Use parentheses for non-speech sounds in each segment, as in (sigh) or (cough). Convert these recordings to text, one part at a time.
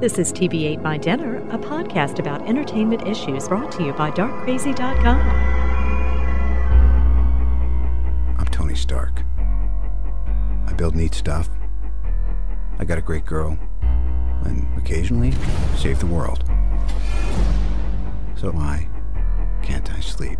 This is TV Ate My Dinner, a podcast about entertainment issues brought to you by darkcrazy.com. I'm Tony Stark. I build neat stuff. I got a great girl. And occasionally, save the world. So why can't I sleep?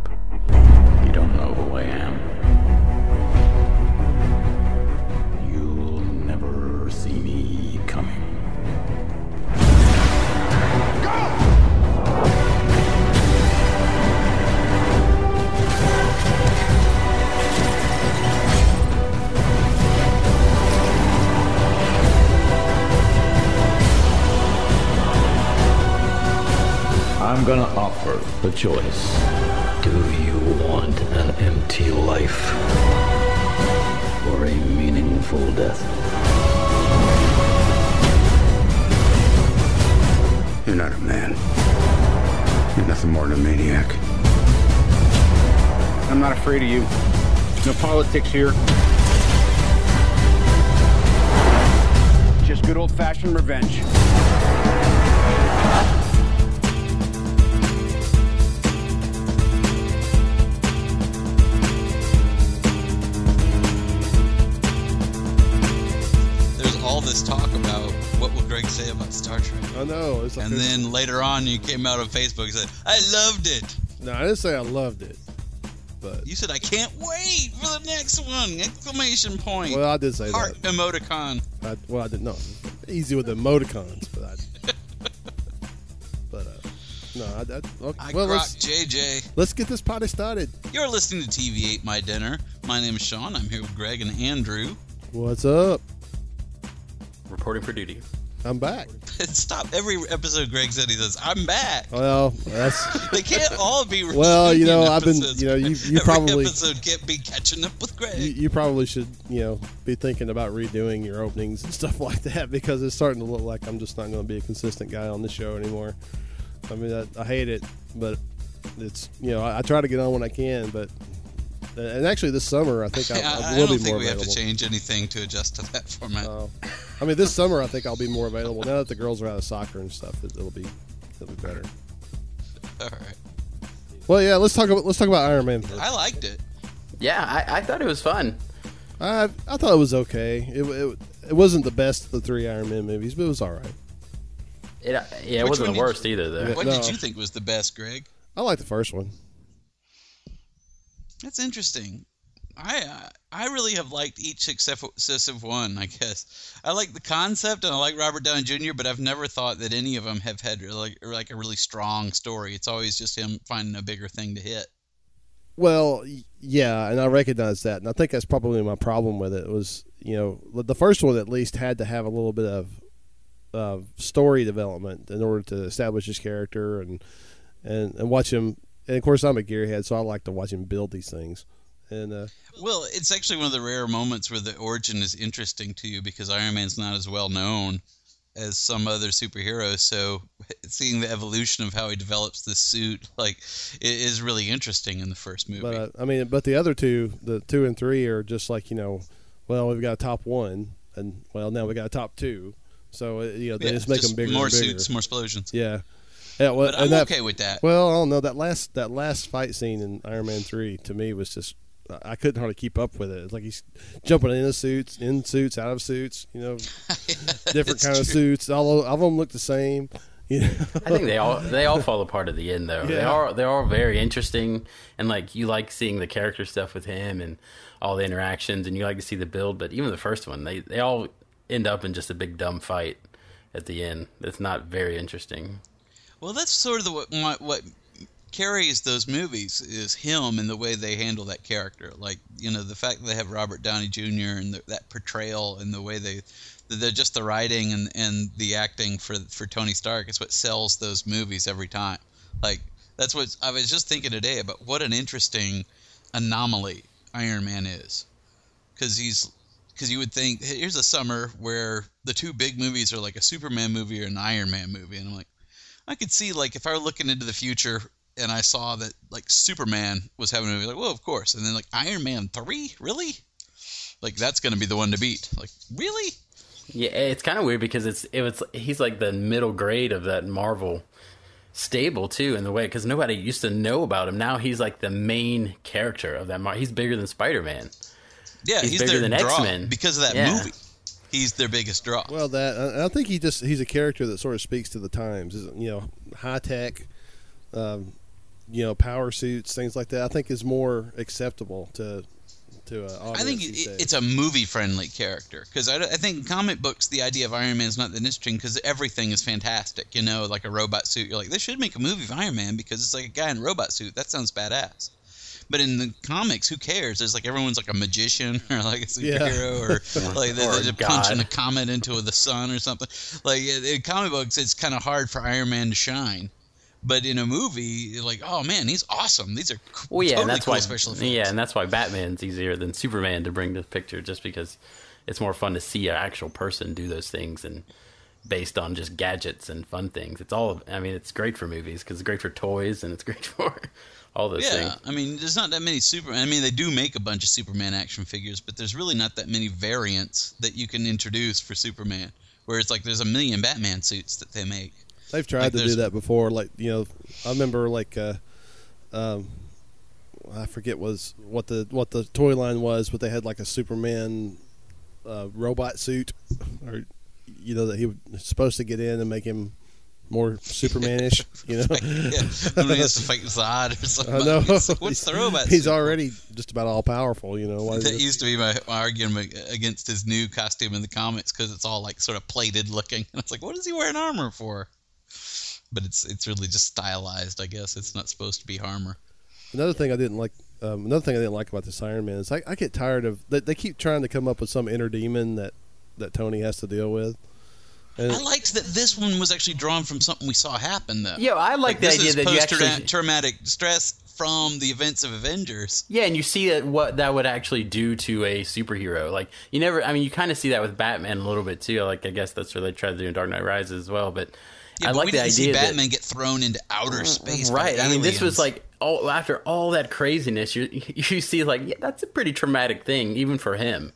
I'm gonna offer the choice. Do you want an empty life or a meaningful death? You're not a man. You're nothing more than a maniac. I'm not afraid of you. No politics here. Just good old fashioned revenge. I know. It's like And then later on, you came out on Facebook and said, I loved it. no, I didn't say I loved it, but You said, I can't wait for the next one! Exclamation point. well, I did say Heart that. emoticon. I, well, I didn't know. Easy with the emoticons, but I. (laughs) but uh, no, I. I okay, I well, let's JJ. let's get this party started. You're listening to TV Ate My Dinner. My name is Sean. I'm here with Greg and Andrew. What's up? reporting for duty. I'm back. (laughs) Stop. Every episode, Greg said he says, I'm back. Well, that's (laughs) They can't all be (laughs) Well, you know, reunion I've been- you know, you- you Every probably- episode can't be catching up with Greg. you, you probably should you know be thinking about redoing your openings and stuff like that because it's starting to look like I'm just not going to be a consistent guy on the show anymore. I mean, I, I hate it, but it's you know I, I try to get on when I can, but and actually this summer I think I, I, (laughs) I I will don't think more we have to change anything to adjust to that format. Uh, I mean, this summer I think I'll be more available now that the girls are out of soccer and stuff. It, it'll be it'll be better. all right. Well, yeah, let's talk about let's talk about Iron Man. First. I liked it. Yeah, I, I thought it was fun. I I thought it was okay. It, it it wasn't the best of the three Iron Man movies, but it was all right. It, uh, yeah, it Which wasn't the did worst either, though. What No. did you think was the best, Greg? I like the first one. That's interesting. I uh, I really have liked each successive one. I guess I like the concept and I like Robert Downey Jr., but I've never thought that any of them have had really, like a really strong story. It's always just him finding a bigger thing to hit. Well, yeah, and I recognize that, and I think that's probably my problem with it. Was you know the first one at least had to have a little bit of uh, story development in order to establish his character and and and watch him. And of course, I'm a gearhead, so I like to watch him build these things. And uh, Well, it's actually one of the rare moments where the origin is interesting to you because Iron Man's not as well known as some other superheroes. So (laughs) seeing the evolution of how he develops this suit, like, it is really interesting in the first movie. but uh, I mean, but the other two, the two and three, are just like you know, well, we've got a top one, and well, now we got a top two. So uh, you know, they Yeah, just make them bigger, more and bigger. suits, more explosions. Yeah, yeah. Well, But I'm and that, okay with that. Well, I don't know that last that last fight scene in Iron Man three to me was just I couldn't hardly keep up with it. It's like he's jumping into suits, in suits, out of suits. You know, (laughs) different It's kind of suits. All, all of them look the same. (laughs) You know, I think they all they all fall apart at the end, though. Yeah. They are they're all very interesting, and like you like seeing the character stuff with him and all the interactions, and you like to see the build. But even the first one, they they all end up in just a big dumb fight at the end. It's not very interesting. Well, that's sort of the, what what carries those movies is him and the way they handle that character. Like you know the fact that they have Robert Downey Jr. and the, that portrayal and the way they they're just the writing and, and the acting for for Tony Stark is what sells those movies every time. Like that's what I was just thinking today about what an interesting anomaly Iron Man is, because he's because you would think here's a summer where the two big movies are like a Superman movie or an Iron Man movie, and I'm like, I could see like if I were looking into the future and I saw that like Superman was having a movie, like, well, of course, and then like Iron Man three, really, like that's going to be the one to beat. Like, really? Yeah, it's kind of weird because it's it was he's like the middle grade of that Marvel stable too in the way because nobody used to know about him. Now he's like the main character of that. Mar- he's bigger than Spider Man. Yeah, He's he's, bigger than X-Men. because of that Yeah. movie. He's their biggest draw. Well, that I think he just he's a character that sort of speaks to the times. You know high tech, um, you know power suits, things like that. I think is more acceptable to to uh, audience I think it, it's a movie-friendly character because I, I think in comic books the idea of Iron Man is not that interesting because everything is fantastic. You know, like a robot suit. You're like, they should make a movie of Iron Man because it's like a guy in a robot suit. That sounds badass. But in the comics, who cares? There's like everyone's like a magician (laughs) or like a superhero or (laughs) like they're, Or they're a just punching a comet into the sun or something. Like in in comic books, it's kind of hard for Iron Man to shine. But in a movie, you're like, oh man, he's awesome. These are Well, yeah, totally and that's cool why. special effects. Yeah, and that's why Batman's easier than Superman to bring to the picture, just because it's more fun to see an actual person do those things and based on just gadgets and fun things. It's all. I mean, it's great for movies because it's great for toys and it's great (laughs) for all those Yeah, things. I mean, there's not that many super. I mean, they do make a bunch of Superman action figures, but there's really not that many variants that you can introduce for Superman. Where it's like there's a million Batman suits that they make. They've tried like to do that before. Like you know, I remember like uh, um, I forget was what the what the toy line was, but they had like a Superman uh, robot suit, or you know that he was supposed to get in and make him more Supermanish. (laughs) You know, yeah, he has to fight Zod or something. I know. Like, What's the robot? He's already just about all powerful. You know, why That used to be my, my argument against his new costume in the comics because it's all like sort of plated looking. And (laughs) it's like, what is he wearing armor for? But it's it's really just stylized, I guess. It's not supposed to be armor. Another thing I didn't like. Um, another thing I didn't like about this Iron Man is I, I get tired of they, they keep trying to come up with some inner demon that that Tony has to deal with. And I liked that this one was actually drawn from something we saw happen, though. Yeah, I like, the this idea is that you actually. post-traumatic stress from the events of Avengers. Yeah, and you see that what that would actually do to a superhero. Like you never, I mean, you kind of see that with Batman a little bit too. Like I guess that's what they tried to do in Dark Knight Rises as well. But Yeah, I but like the idea see that- Batman get thrown into outer mm, mm, space. by right. I mean, this was like all after all that craziness. You (laughs) you see like yeah, that's a pretty traumatic thing even for him.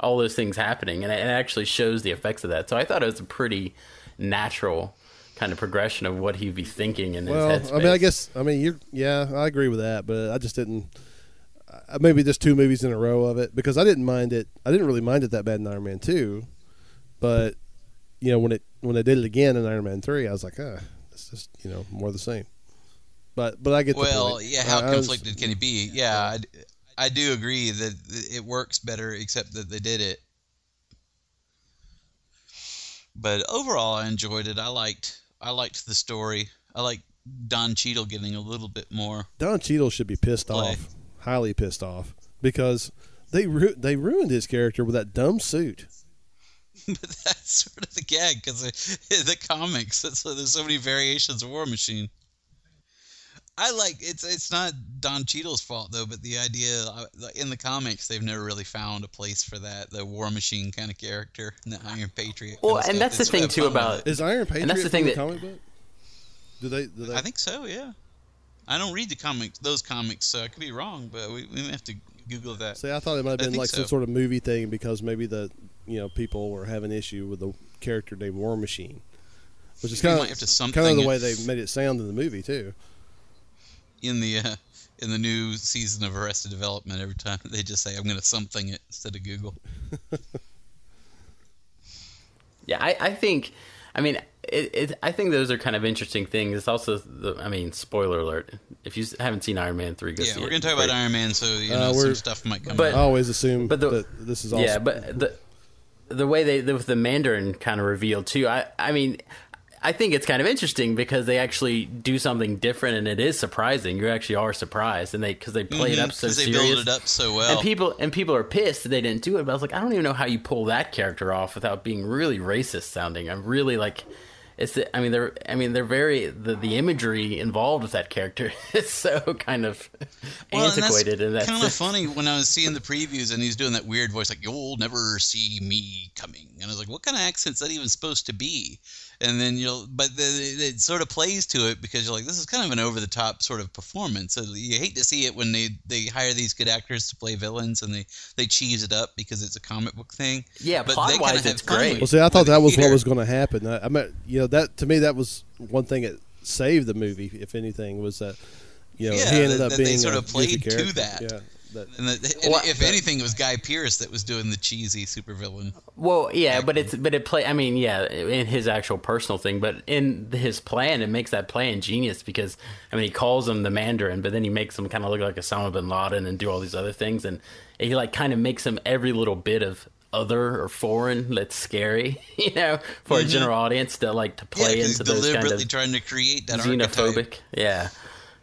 All those things happening, and it it actually shows the effects of that. So I thought it was a pretty natural kind of progression of what he'd be thinking in well, his headspace. I mean, I guess I mean you're yeah, I agree with that, but I just didn't. Uh, maybe just two movies in a row of it because I didn't mind it. I didn't really mind it that bad in Iron Man two, but you know when it when they did it again in Iron Man three, I was like, ah, it's just you know more of the same. But but I get the well, point. yeah. How I- I was- conflicted can he be? Yeah, I, do agree that it works better, except that they did it. But overall, I enjoyed it. I liked I liked the story. I like Don Cheadle getting a little bit more. Don Cheadle should be pissed Play. off, highly pissed off, because they ru- they ruined his character with that dumb suit. (laughs) but that's sort of the gag because (laughs) the comics. That's there's so many variations of War Machine. I like it's it's not Don Cheadle's fault though, but the idea uh, in the comics they've never really found a place for that the War Machine kind of character, and the Iron Patriot. Well, and stuff. that's the thing, too, about- it. Is Iron Patriot And that's the thing the that- comic book? Do they? Do they? I think so. Yeah, I don't read the comics, those comics, so I could be wrong, but we we may have to Google that. See, I thought it might have been think like some sort of movie thing because maybe the you know people were having issue with the character named War Machine, which is We kind might have to of kind of the way they made it sound in the movie too. In the uh, in the new season of Arrested Development, every time they just say I'm going to something it instead of Google. (laughs) Yeah, I, I think, I mean, it, it, I think those are kind of interesting things. It's also, the, I mean, spoiler alert. If you haven't seen Iron Man 3, go Yeah, see we're it. going to talk about. Iron Man, so you Uh, know some stuff might come. But- I always assume but the- that this is all. Yeah, but the the way they with the Mandarin kind of revealed too. I I mean, I think it's kind of interesting because they actually do something different, and it is surprising. You actually are surprised, and they because they play it up so Mm-hmm, they serious. build it up so well. And people and people are pissed that they didn't do it. But I was like, I don't even know how you pull that character off without being really racist sounding. I'm really like, it's the, I mean they're I mean they're very the, the imagery involved with that character (laughs) is so kind of Well, and antiquated and that's kind of funny when I was seeing the previews and he's doing that weird voice like "You'll never see me coming," and I was like, "What kind of accent's that even supposed to be?" And then you'll, but the, it sort of plays to it because you're like, "This is kind of an over the top sort of performance." So you hate to see it when they they hire these good actors to play villains and they they cheese it up because it's a comic book thing. Yeah, But they kinda plot-wise, have it's fun great. with Well, see, I thought that was what was going to happen. I, I mean, you know, that to me that was one thing that saved the movie. If anything, was that you know Yeah, he ended that- up that they being sort a of played to character. that. Yeah, that, And, the, and Well, if anything, it was Guy Pearce that was doing the cheesy supervillain. Well, yeah, but it's but it play. I mean, yeah, in his actual personal thing, but in his plan, it makes that plan genius because I mean, he calls him the Mandarin, but then he makes him kind of look like Osama bin Laden and do all these other things, and he like kind of makes him every little bit of other or foreign that's scary, (laughs) you know, for a general audience to like to Mm-hmm. Yeah, into those kind deliberately of trying to create that xenophobic. archetype. Yeah,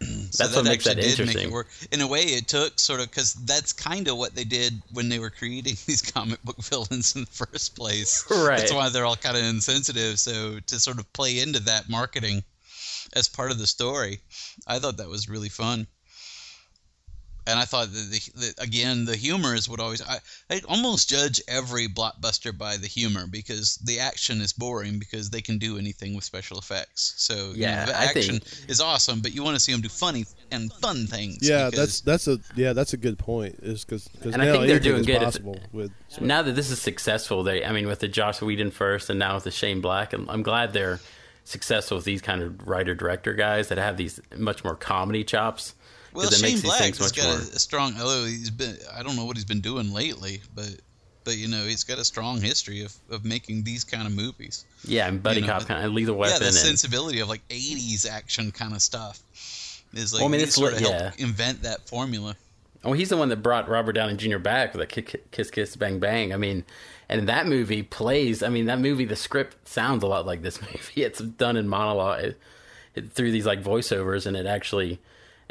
(clears throat) So that's what makes that actually did interesting. Make it work. In a way, it took sort of because that's kind of what they did when they were creating (laughs) these comic book villains in the first place. (laughs) Right. That's why they're all kind of insensitive. So to sort of play into that marketing as part of the story, I thought that was really fun. And I thought that, the, that again, the humor is what always. I, I almost judge every blockbuster by the humor because the action is boring because they can do anything with special effects. So you Yeah, know, the I action think- is awesome, but you want to see them do funny and fun things. yeah, because- that's that's a yeah, that's a good point. Is because And I think they're doing is good if- possible with now that this is successful, they I mean with the Joss Whedon first and now with the Shane Black, and I'm glad they're successful with these kind of writer director guys that have these much more comedy chops. Well, Shane Black has much got a, a strong. Although he's been, I don't know what he's been doing lately, but but you know he's got a strong history of, of making these kind of movies. Yeah, and buddy you know, cop kind of lethal yeah, the sensibility of like '80s action kind of stuff is like Well, I mean, it's sort of helped invent that formula. Oh, he's the one that brought Robert Downey Jr. back with a Ki- Kiss Kiss Bang Bang. I mean, and that movie plays. I mean, that movie, the script sounds a lot like this (laughs) movie. It's done in monologue it, it, through these like voiceovers, and it actually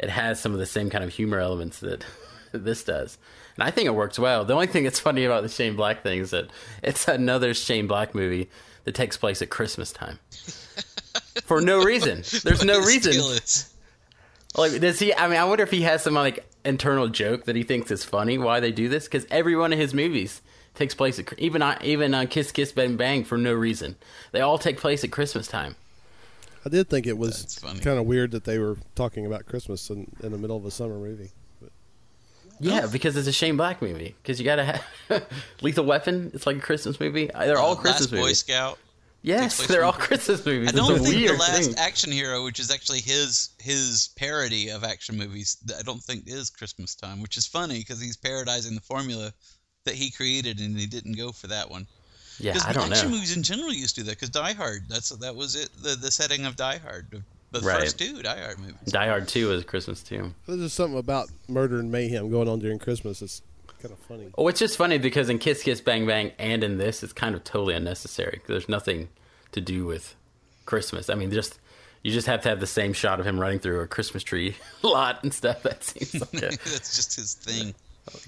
it has some of the same kind of humor elements that (laughs) this does. And I think it works well. The only thing that's funny about the Shane Black thing is that it's another Shane Black movie that takes place at Christmas time. (laughs) For no reason. There's no reason. Like, does he? I mean, I wonder if he has some like internal joke that he thinks is funny why they do this. Because every one of his movies takes place at even even on Kiss Kiss Bang Bang for no reason. They all take place at Christmas time. I did think it was kind of weird that they were talking about Christmas in, in the middle of a summer movie. Yeah, because it's a Shane Black movie. Because you gotta have (laughs) Lethal Weapon. It's like a Christmas movie. They're all uh, Christmas Last Boy. Scout. Yes, they're all Christmas movies. I don't a think weird the last thing. action hero, which is actually his his parody of action movies, I don't think is Christmas time, which is funny because he's parodizing the formula that he created and he didn't go for that one. Yeah, Because I don't action know. movies in general used to do that. Because Die Hard, that's that was it. The the setting of Die Hard, the, the Right. first two Die Hard movies. Die Hard Two is Christmas too. There's just something about murder and mayhem going on during Christmas. It's kind of funny. Oh, it's just funny because in Kiss Kiss Bang Bang and in this, it's kind of totally unnecessary. There's nothing to do with Christmas. I mean, just you just have to have the same shot of him running through a Christmas tree (laughs) lot and stuff. That seems like a (laughs) that's just his thing.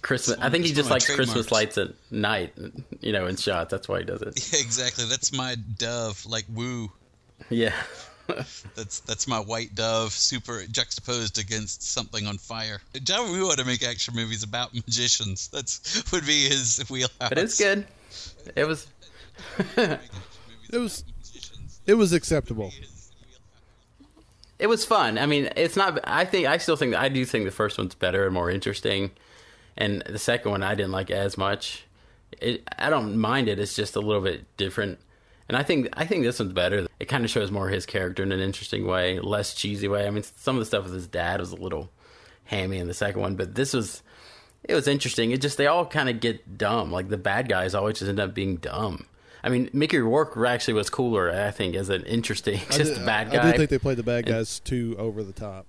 Christmas. It's I think he just of my likes Christmas lights at night, you know, in shots. That's why he does it. Yeah, exactly. That's my dove, like woo. Yeah. That's that's my white dove, super juxtaposed against something on fire. John Woo ought to make action movies about magicians. That's would be his wheelhouse. But it's good. It was It was it was acceptable. it was fun. I mean, it's not. I think I still think I do think the first one's better and more interesting, and the second one I didn't like as much. It, I don't mind it. It's just a little bit different, and I think I think this one's better. It kind of shows more his character in an interesting way, less cheesy way. I mean, some of the stuff with his dad was a little hammy in the second one, but this was it was interesting. It just they all kind of get dumb. Like the bad guys always just end up being dumb. I mean, Mickey Rourke actually was cooler. I think as an interesting, (laughs) I just did- bad I guy. do think they played the bad guys too over the top.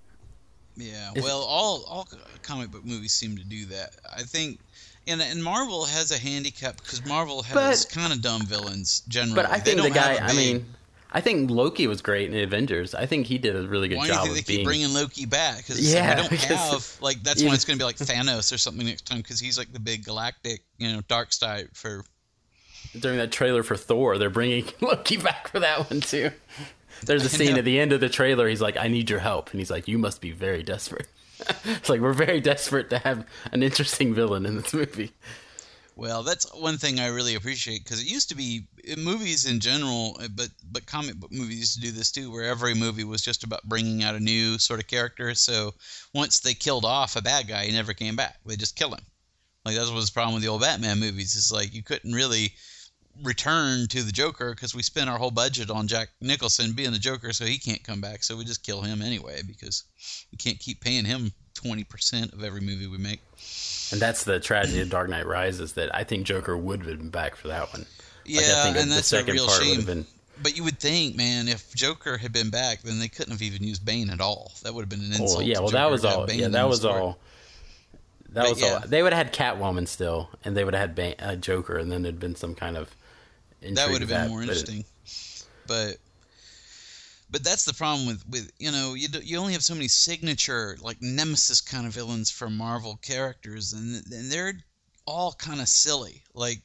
Yeah, well, all all comic book movies seem to do that. I think, and and Marvel has a handicap because Marvel has kind of dumb villains generally. But I think the guy. I mean, I think Loki was great in Avengers. I think he did a really good why do you job think they keep bringing Loki back? Because Yeah, we don't (laughs) have like that's even- when it's going to be like Thanos or something next time because he's like the big galactic, you know, dark side for during that trailer for Thor, they're bringing (laughs) Loki back for that one too. There's a scene at the end of the trailer. He's like, "I need your help," and he's like, "You must be very desperate." (laughs) it's like we're very desperate to have an interesting villain in this movie. Well, that's one thing I really appreciate because it used to be in movies in general, uh, but but comic book movies used to do this too, where every movie was just about bringing out a new sort of character. So once they killed off a bad guy, he never came back. They just kill him. Like that was the problem with the old Batman movies. It's like you couldn't really return to the Joker because we spent our whole budget on Jack Nicholson being the Joker, so he can't come back. So we just kill him anyway because we can't keep paying him twenty percent of every movie we make. And that's the tragedy of Dark Knight Rises that I think Joker would have been back for that one. Yeah, like, I think and the that's a second real part would shame. have been But you would think, man, if Joker had been back, then they couldn't have even used Bane at all. That would have been an insult. Oh yeah, well that was all. Bane Yeah, that was story. all. That But was yeah. all. They would have had Catwoman still, and they would have had Bane, uh, Joker, and then there'd been some kind of. That would have been that, more interesting. But but that's the problem with with you know you do, you only have so many signature like nemesis kind of villains for Marvel characters, and and they're all kind of silly. Like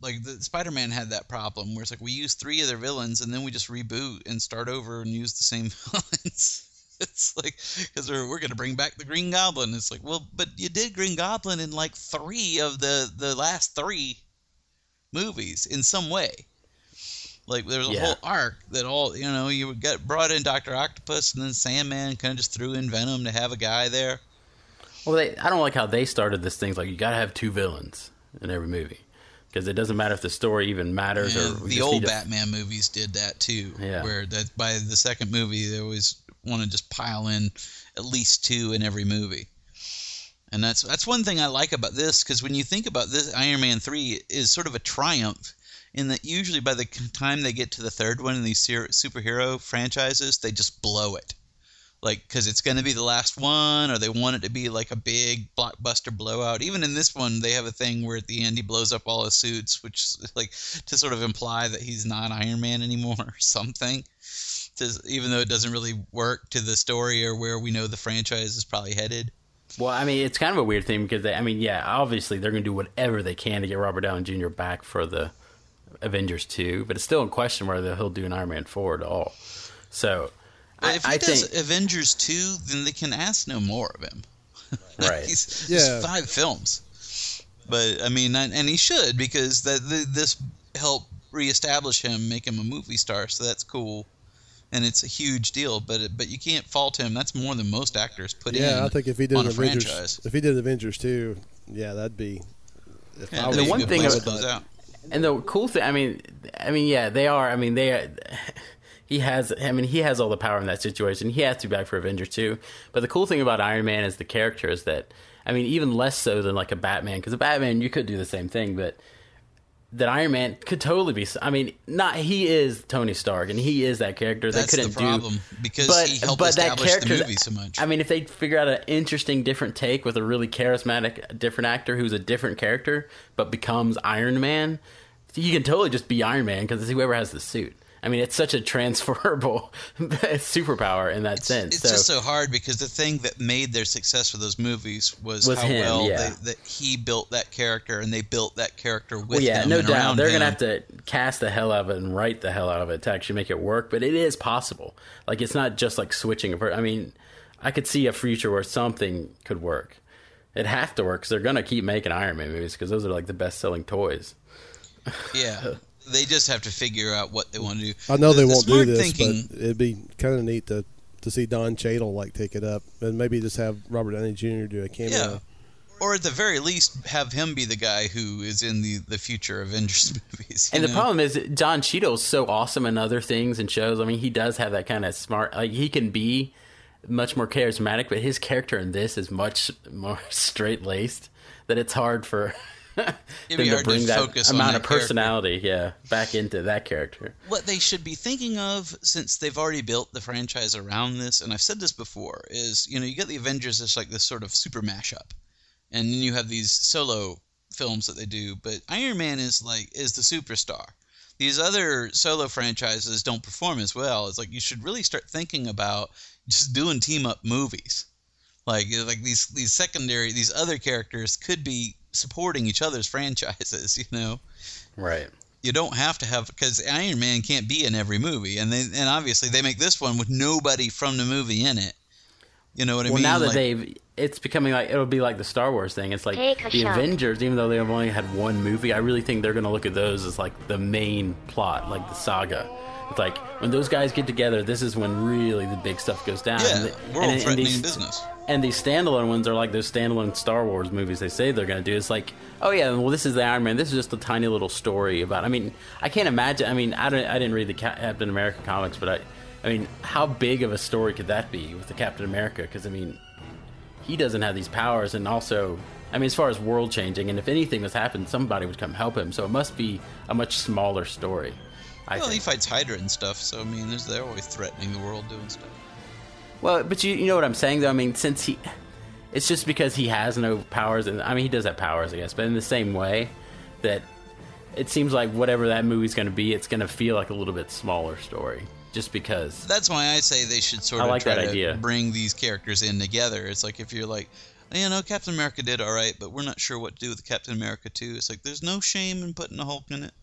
like the Spider-Man had that problem where it's like we use three of their villains and then we just reboot and start over and use the same (laughs) villains. It's like because we're, we're going to bring back the Green Goblin. It's like, well, but you did Green Goblin in like three of the the last three movies in some way. Like there was a Yeah. whole arc that all you know you got brought in Doctor Octopus and then Sandman kind of just threw in Venom to have a guy there. Well, they, I don't like how they started this thing. Like you got to have two villains in every movie because it doesn't matter if the story even matters Yeah, or the old to- Batman movies did that too. Yeah. Where that by the second movie they always want to just pile in at least two in every movie. And that's that's one thing I like about this because when you think about this, Iron Man three is sort of a triumph in that usually by the time they get to the third one in these ser- superhero franchises, they just blow it. Like, because it's going to be the last one, or they want it to be like a big blockbuster blowout. Even in this one, they have a thing where at the end he blows up all his suits, which (laughs) like to sort of imply that he's not Iron Man anymore (laughs) or something. To, even though it doesn't really work to the story or where we know the franchise is probably headed. Well, I mean, it's kind of a weird thing because they, I mean, yeah, obviously they're going to do whatever they can to get Robert Downey Jr. back for the Avengers two, but it's still in question whether he'll do an Iron Man four at all. So, But I, if he I does think Avengers 2, then they can ask no more of him. (laughs) right. He's, Yeah. It's five films. But, I mean, and and he should because that this helped reestablish him, make him a movie star, so that's cool. And it's a huge deal, but it, but you can't fault him. That's more than most actors put in. Yeah, I think if he did on Avengers, franchise. if he did Avengers too, yeah, that'd be. If Yeah, I was that's one thing place I out. And the cool thing, I mean, I mean, yeah, they are. I mean, they are. He has. I mean, he has all the power in that situation. He has to be back for Avengers too. But the cool thing about Iron Man is the character is that, I mean, even less so than like a Batman, because a Batman you could do the same thing, but that Iron Man could totally be. I mean, not he is Tony Stark, and he is that character. That's they couldn't problem do because but, he helped but that establish character, the movie so much. I mean, if they figure out an interesting, different take with a really charismatic, different actor who's a different character but becomes Iron Man, he can totally just be Iron Man because it's whoever has the suit. I mean, it's such a transferable (laughs) superpower in that sense. It's so, just so hard because the thing that made their success for those movies was, Was how him, well yeah. they, that he built that character and they built that character with well, yeah, him no and doubt they're gonna have to cast the hell out of it and write the hell out of it to actually make it work. But it is possible. Like it's not just like switching. a I mean, I could see a future where something could work. It have to work because they're gonna keep making Iron Man movies because those are like the best selling toys. Yeah, (laughs) they just have to figure out what they want to do. I know The- they the won't do smart this, thinking, but it'd be kind of neat to to see Don Cheadle like take it up, and maybe just have Robert Downey Jr. do a cameo. yeah, or at the very least, have him be the guy who is in the the future Avengers (laughs) movies. you And the problem is that John Cheadle's so awesome in other things and shows. I mean, he does have that kind of smart. Like he can be much more charismatic, but his character in this is much more (laughs) straight laced. That it's hard for be to hard to bring that focus on amount that of personality, yeah, back into that character. what they should be thinking of since they've already built the franchise around this and i've said this before is you know you get the avengers as like this sort of super mashup and then you have these solo films that they do but iron man is like is the superstar. These other solo franchises don't perform as well. It's like you should really start thinking about just doing team up movies. Like like these these secondary these other characters could be supporting each other's franchises. (laughs) You know, Right. you don't have to have because Iron Man can't be in every movie, and they and obviously they make this one with nobody from the movie in it. You know what I Well, mean? Well, now that Like- they've, it's becoming like it'll be like the Star Wars thing. It's like the shot. Avengers, even though they've only had one movie. I really think they're going to look at those as like the main plot, like the saga. It's like when those guys get together, this is when really the big stuff goes down. yeah, And the- world and- and threatening business. And these standalone ones are like those standalone Star Wars movies they say they're going to do. It's like, oh yeah, well this is the Iron Man. This is just a tiny little story about. I mean, I can't imagine. I mean, I don't. I didn't read the Ca- Captain America comics, but I, I mean, how big of a story could that be with the Captain America? Because I mean, he doesn't have these powers, and also, I mean, as far as world changing, and if anything was happened, somebody would come help him. So it must be a much smaller story. I Well, think. he fights Hydra and stuff, so I mean, they're always threatening the world doing stuff. Well, but you you know what I'm saying though. I mean, since he, it's just because he has no powers, and I mean he does have powers, I guess, but in the same way that it seems like whatever that movie's going to be, it's going to feel like a little bit smaller story, just because. That's why I say they should sort I of like try that to bring these characters in together. It's like if you're like, you know, Captain America did all right, but we're not sure what to do with Captain America too. It's like there's no shame in putting a Hulk in it. (laughs)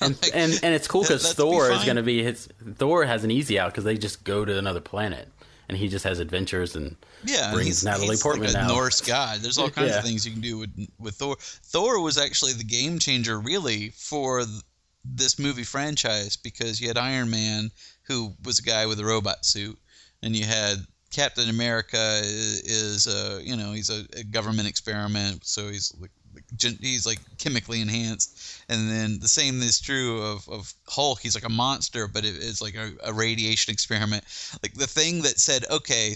And, Like, and and it's cool because let's be Thor is going to be his. Thor has an easy out because they just go to another planet, and he just has adventures and Yeah, brings he's, Natalie he's Portman like a now. Norse god. There's all kinds Yeah. of things you can do with with Thor. Thor was actually the game changer, really, for th- this movie franchise because you had Iron Man, who was a guy with a robot suit, and you had Captain America i- is a you know he's a, a government experiment, so he's like like, he's like chemically enhanced, and then the same is true of, of Hulk. He's like a monster, but it, it's like a, a radiation experiment. Like the thing that said, okay,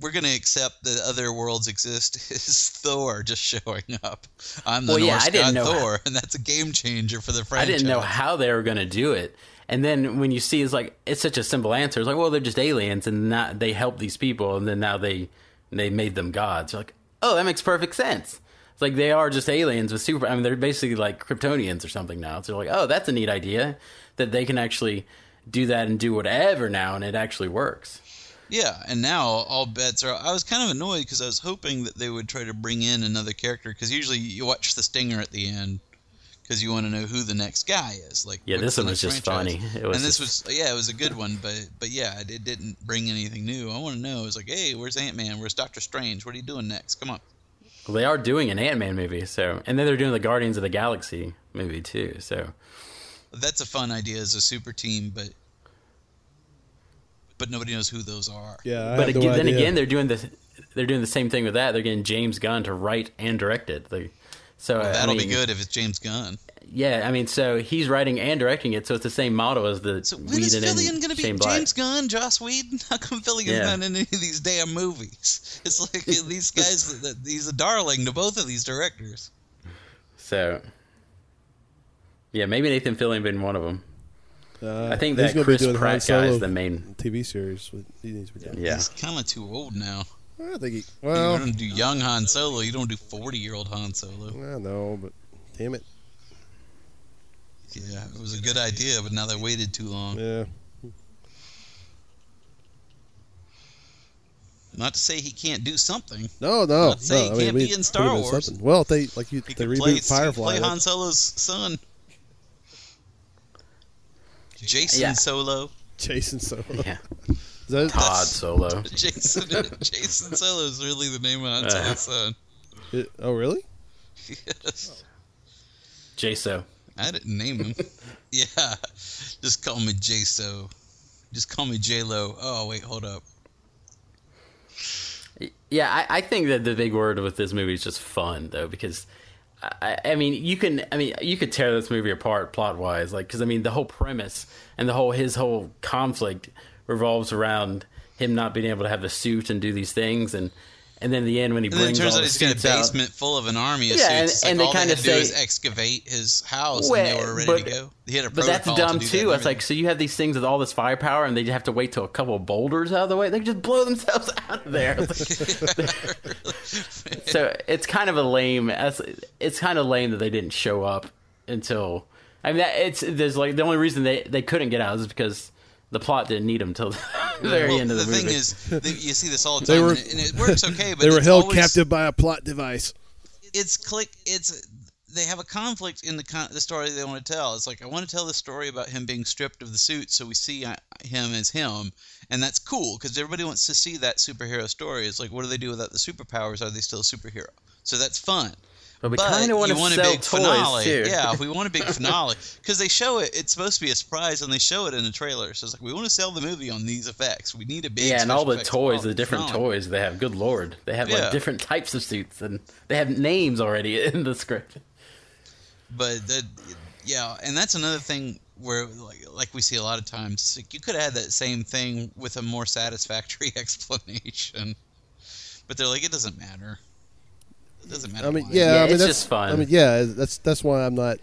we're going to accept that other worlds exist (laughs) is Thor just showing up. I'm the Well, yeah, Norse I didn't god Thor, and that's a game changer for the I franchise. didn't know how they were going to do it. And then when you see it's like it's such a simple answer. It's like, well, they're just aliens, and not they help these people, and then now they they made them gods. You're like, oh, that makes perfect sense. It's like they are just aliens with super. I mean, they're basically like Kryptonians or something now. So you're like, oh, that's a neat idea that they can actually do that and do whatever now, and it actually works. Yeah, and now all bets are. I was kind of annoyed because I was hoping that they would try to bring in another character because usually you watch the stinger at the end because you want to know who the next guy is. Like Yeah, this one was just franchise. funny. (laughs) It was and this just- was yeah, it was a good one, but but yeah, it, it didn't bring anything new. I want to know. It's like, hey, where's Ant Man? Where's Doctor Strange? What are you doing next? Come on. Well, they are doing an Ant Man movie, so and then they're doing the Guardians of the Galaxy movie too. So That's a fun idea as a super team, but but nobody knows who those are. Yeah, I but have no again, then idea. again, they're doing the they're doing the same thing with that. They're getting James Gunn to write and direct it. They, so Well, that'll mean, be good if it's James Gunn. Yeah, I mean, so he's writing and directing it, so it's the same model as the So when is Whedon Fillion and going to be Shane Black. James Gunn, Joss Whedon? (laughs) How come Fillion's Yeah. not in any of these damn movies? (laughs) It's like (laughs) these guys. that- He's a darling to both of these directors. So yeah, maybe Nathan Fillion been one of them. Uh, I think he's that Chris Pratt guy is the main. TV series. With, he needs to be doing. Yeah, He's kind of too old now. I think he. Well, you don't do young Han Solo. You don't do forty-year-old Han Solo. I know, but damn it. Yeah, it was a good idea, but now they waited too long. Yeah. Not to say he can't do something. No, no. Not to say no. he I can't mean, be in Star Wars. something. Well, if they like you, He they could reboot play, Firefly. play that- Han Solo's son. Jason Yeah. Solo. Jacen Solo. yeah. Is that, Todd Solo. (laughs) Jason Jacen Solo is really the name of Han Uh-huh. Son. it- oh, really? (laughs) Yes. Jaso. I didn't name him. (laughs) yeah. Just call me J-So. Just call me J-Lo. Oh, wait, hold up. Yeah, I, I think that the big word with this movie is just fun, though, because I, I mean, you can, I mean, you could tear this movie apart plot wise, like, because I mean, the whole premise and the whole his whole conflict revolves around him not being able to have the suit and do these things, and and then in the end when he And brings turns all out he's got a suits out, basement full of an army of Yeah, suits. and- It's like and they all they kinda had do is say- excavate his house, Well, and they were ready but- to go. He had a But that's dumb to do that too. It's like so you have these things with all this firepower, and they have to wait till a couple of boulders out of the way. They just blow (laughs) themselves out of there. (laughs) so it's kind of a lame. It's, kind of lame that they didn't show up until. I mean, that, it's there's like the only reason they they couldn't get out is because the plot didn't need them till (laughs) the very well, end of the, the movie. thing is, they, you see this all the time, were- and, it, and it works okay. But (laughs) They were it's held always, captive by a plot device. It's it's click. It's they have a conflict in the con- the story they want to tell. It's like I want to tell the story about him being stripped of the suit, so we see uh, him as him, and that's cool because everybody wants to see that superhero story. It's like, what do they do without the superpowers? Are they still a superhero? So that's fun. But we kind of want to a sell big toys finale. too. Yeah, we want a big (laughs) finale because they show it. It's supposed to be a surprise, and they show it in the trailer. So it's like we want to sell the movie on these effects. We need a big Yeah, and all the toys, the different toys they have. Good lord, they have Yeah. like different types of suits, and they have names already (laughs) in the script. But the, yeah, and that's another thing where like like we see a lot of times. Like you could have had that same thing with a more satisfactory (laughs) explanation, but they're like it doesn't matter. It doesn't matter. I mean, why. yeah, Yeah, I mean it's that's just fun. I mean, yeah, that's that's why I'm not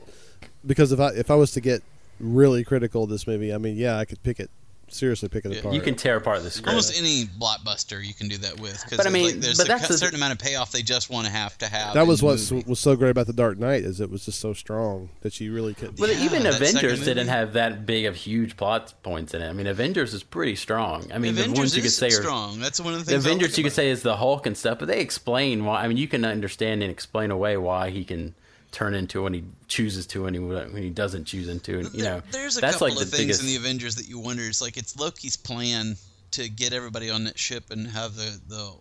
because if I if I was to get really critical of this movie, I mean, yeah, I could pick it seriously, pick it Yeah. apart. You can tear apart the script. Almost any blockbuster you can do that with. Cause But I mean, like there's but a that's cu- the- certain amount of payoff they just want to have to have. that was what was so great about the Dark Knight is it was just so strong that you really couldn't. But Yeah, even Avengers didn't have that big of huge plot points in it. I mean, Avengers is pretty strong. I mean, the Avengers ones you could is say are strong. That's one of the the things. I Avengers like you could say is the Hulk and stuff, but they explain why. I mean, you can understand and explain away why he can turn into when he chooses to and he, when he doesn't choose into. And, you There- know, there's a that's couple like the of things biggest. in the Avengers that you wonder. It's like it's Loki's plan to get everybody on that ship and have the the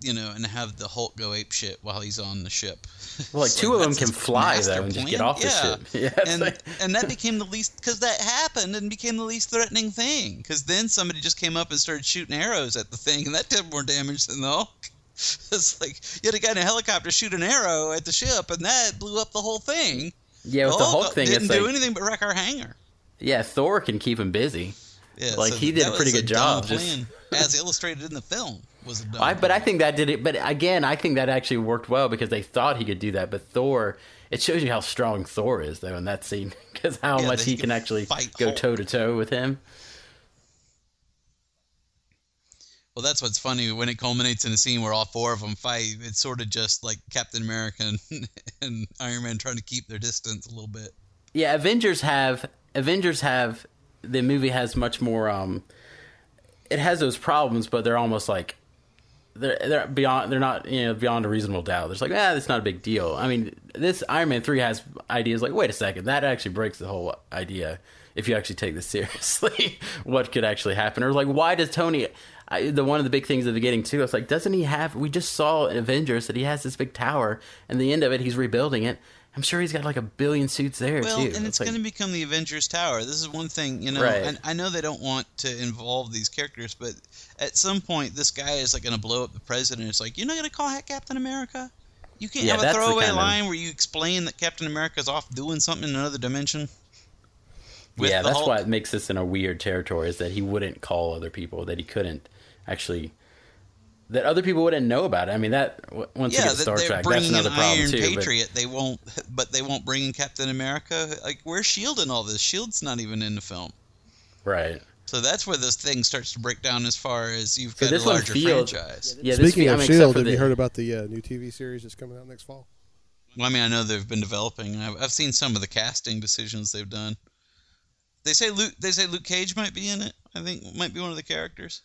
you know and have the Hulk go ape shit while he's on the ship. well, like (laughs) It's two of them can fly though and just get off the yeah. ship. (laughs) Yeah, and like- and that became the least because that happened and became the least threatening thing because then somebody just came up and started shooting arrows at the thing and that did more damage than the Hulk. (laughs) It's like you had a guy in a helicopter shoot an arrow at the ship and that blew up the whole thing. yeah, with the Hulk thing, didn't it's do like anything but wreck our hangar. yeah, Thor can keep him busy. Yeah, Like, he did a pretty good dumb job, just- as illustrated in the film was a dumb. I, but I think that did it. But again, I think that actually worked well because they thought he could do that. But Thor, it shows you how strong Thor is, though, in that scene, (laughs) because how Yeah, much he he can can actually fight go toe to toe with him. Well, that's what's funny when it culminates in a scene where all four of them fight. It's sort of just like Captain America and, (laughs) and Iron Man trying to keep their distance a little bit. Yeah, Avengers have Avengers have the movie has much more. um It has those problems, but they're almost like they're they're beyond. They're not you know beyond a reasonable doubt. There's like ah, that's not a big deal. I mean, this Iron Man three has ideas like wait a second, that actually breaks the whole idea. If you actually take this (laughs) seriously, what could actually happen? Or like, why does Tony? I, the one of the big things at the beginning too. It's like, doesn't he have? We just saw in Avengers that he has this big tower, and the end of it, he's rebuilding it. I'm sure he's got like a billion suits there Well, too. and it's like- going to become the Avengers Tower. This is one thing, you know. Right. And I know they don't want to involve these characters, but at some point, this guy is like going to blow up the president. It's like you're not going to call that Captain America. You can't Yeah, have a throwaway kind of- line where you explain that Captain America's off doing something in another dimension. yeah, that's Hulk. why it makes this in a weird territory is that he wouldn't call other people, that he couldn't actually, that other people wouldn't know about it. I mean, that w- once you yeah, get Star they're Trek, that's bringing another an problem Iron too. but- Patriot. They won't, but they won't bring in Captain America. Like where's Shield in all this? Shield's not even in the film. right. So that's where this thing starts to break down as far as you've So got this a larger feels- franchise. Yeah. this Speaking fe- of Shield, for have you heard about the uh, new TV series that's coming out next fall? Well, I mean, I know they've been developing. I've, I've seen some of the casting decisions they've done. They say Luke. They say Luke Cage might be in it. I think might be one of the characters.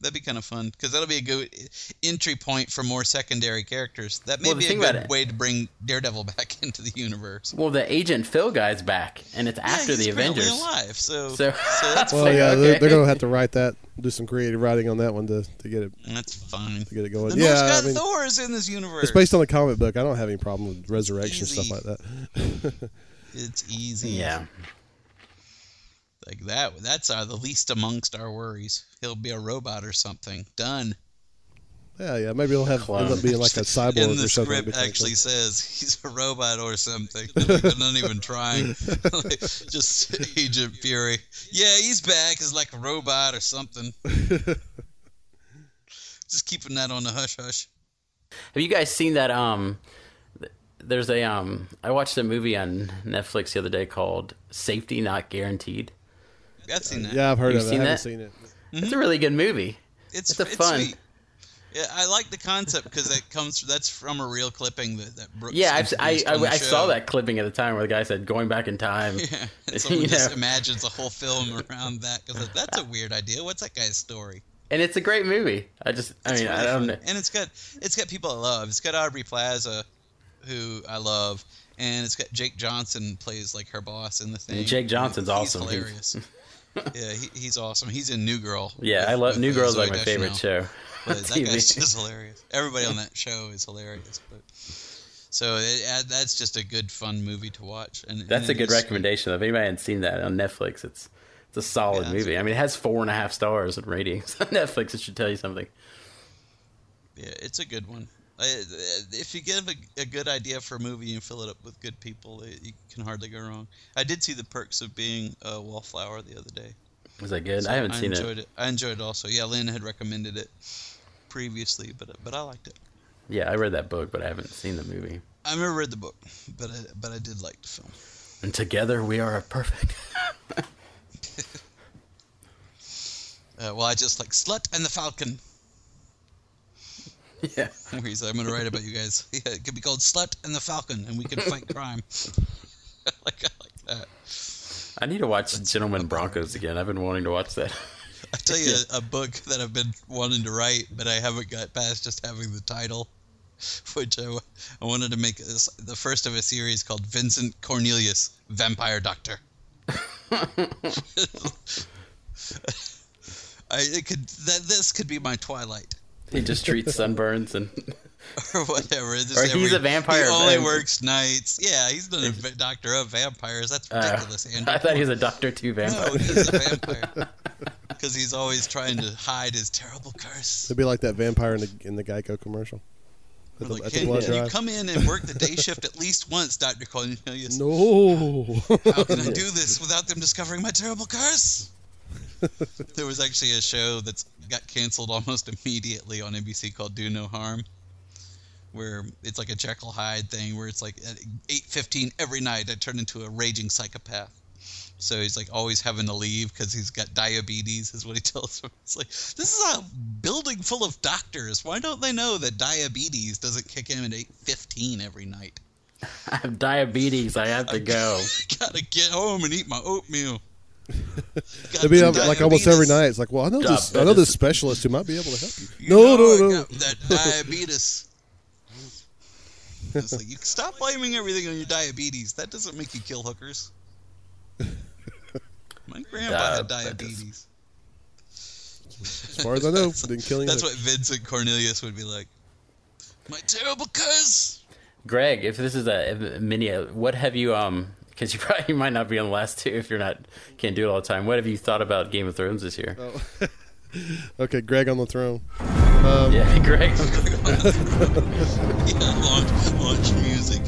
That'd be kind of fun because that'll be a good entry point for more secondary characters. That may Well, be a good way to bring Daredevil (laughs) back into the universe. Well, the Agent Phil guy's back, and it's Yeah, after he's the Avengers. Alive. So, So- so, that's (laughs) Well, Like, yeah, okay. they're, they're going to have (laughs) to write that, do some creative writing on that one to, to get it that's fine. to get it going. The yeah, Norse I mean, Thor is in this universe. it's based on the comic book. I don't have any problem with resurrection Easy. stuff like that. It's easy. Yeah. Like that. That's uh, the least amongst our worries. He'll be a robot or something. Done. Yeah, yeah. Maybe he'll have end up being like a (laughs) cyborg in the or something. script actually cool. says he's a robot or something. (laughs) Like, they're not even trying. Like, (laughs) just Agent Fury. Yeah, he's back as like a robot or something. just keeping that on the hush hush. Have you guys seen that? Um, there's a um. I watched a movie on Netflix the other day called "Safety Not Guaranteed." I've seen that. Yeah, I've heard You've of it. I haven't that? seen it. It's a mm-hmm. really good movie. it's it's a it's fun- Sweet. Yeah, I like the concept because it comes. That's from a real clipping that that Brooks. Yeah, I've, I introduced I, on the I saw that clipping at the time where the guy said going back in time. (laughs) Yeah, (laughs) and someone You just know. imagines a whole film (laughs) around that because that's a weird idea. What's that guy's story? and it's a great movie. I just, I mean, really I don't know. And it's got it's got people I love. It's got Aubrey Plaza, who I love, and it's got Jake Johnson plays like her boss in the thing. Jake Johnson's He's awesome. He's- hilarious. Yeah, he, he's awesome. He's in New Girl. Yeah, with- I love New uh, Girl's like my favorite show. But that guy's just hilarious. Everybody on that show is hilarious. But so it, uh, that's just a good, fun movie to watch. And That's and a good recommendation. If anybody hadn't seen that on Netflix, it's it's a solid Yeah, movie. I mean, it has four and a half stars in ratings (laughs) on Netflix. It should tell you something. Yeah, it's a good one. I, uh, if you give a, a good idea for a movie and fill it up with good people, it, you can hardly go wrong. I did see the perks of being a wallflower the other day. Was that good? So I haven't seen enjoyed it. it. I enjoyed it also. Yeah, Lynn had recommended it previously, but uh, but I liked it. Yeah, I read that book, but I haven't seen the movie. I never read the book, but I, but I did like the film. And together we are perfect. (laughs) (laughs) Uh, well, I just like Slut and the Falcon. (laughs) yeah. Where he's, I'm going to write about you guys. (laughs) Yeah, it could be called Slut and the Falcon, and we can fight (laughs) crime. like I like that. I need to watch Gentlemen Broncos again. I've been wanting to watch that. I tell you a, a book that I've been wanting to write, but I haven't got past just having the title, which I, I wanted to make this, the first of a series called Vincent Cornelius, Vampire Doctor. I it could that this could be my Twilight he just treats sunburns and (laughs) or whatever. Just Or he's a vampire He only vamp- works nights. Yeah, he's not a (laughs) doctor of vampires. That's uh, ridiculous, (laughs) Andrew. I thought he was a Doctor Two vampire. no, he's a vampire because he's always trying to hide his terrible curse. It'd be like that vampire in the in the Geico commercial. At the, Like, can, can you come in and work the day shift at least once, Doctor Cornelius? No. How can I do this without them discovering my terrible curse? there was actually a show that's got canceled (laughs) almost immediately on NBC called Do No Harm, where it's like a Jekyll Hyde thing, where it's like at 8:15 every night I turn into a raging psychopath. So he's like always having to leave because he's got diabetes, is what he (laughs) tells him. It's like this is a building full of doctors. Why don't they know that diabetes doesn't kick in at 8:15 every night? (laughs) I have diabetes. I have to go. Gotta get home and eat my oatmeal. It'd be like almost every night. It's like, well, I know this. I know Diabetes. this specialist who might be able to help you. You No, know I no, no. that diabetes. It's like you stop blaming everything on your diabetes. That doesn't make you kill hookers. My grandpa had Diabetes. diabetes. As far as I know, (laughs) That's- didn't kill any That's hookers. what Vincent Cornelius would be like. My terrible curse. Greg, if this is a, a mini, uh, what have you um? Because you (laughs) probably might not be on the last two if you're not can't do it all the time. What have you thought about Game of Thrones this year? (laughs) Okay, Greg on the throne. Yeah, (laughs) Greg. Yeah, launch, launch music.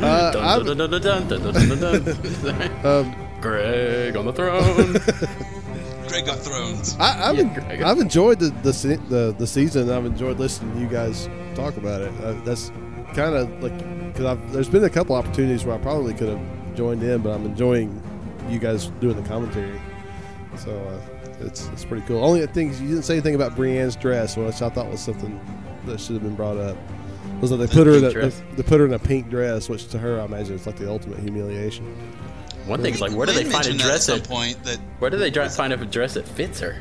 Uh, Dun, I've- dun, dun, dun, dun, dun, dun, dun, dun. Um, Greg on the throne. Greg of Thrones. I, I've, Yeah, en- I've enjoyed the the, the the season. I've enjoyed listening to you guys talk about it. Uh, that's kind of like because there's been a couple opportunities where I probably could have joined in, but I'm enjoying you guys doing the commentary. So uh, it's it's pretty cool. Only thing is you didn't say anything about Brienne's dress, which I thought was something that should have been brought up. Was that they put her in a, they, they put her in a pink dress, which to her I imagine is like the ultimate humiliation. One thing is like, where do they find a dress at that? some point that Where do they dr- find a dress that fits her?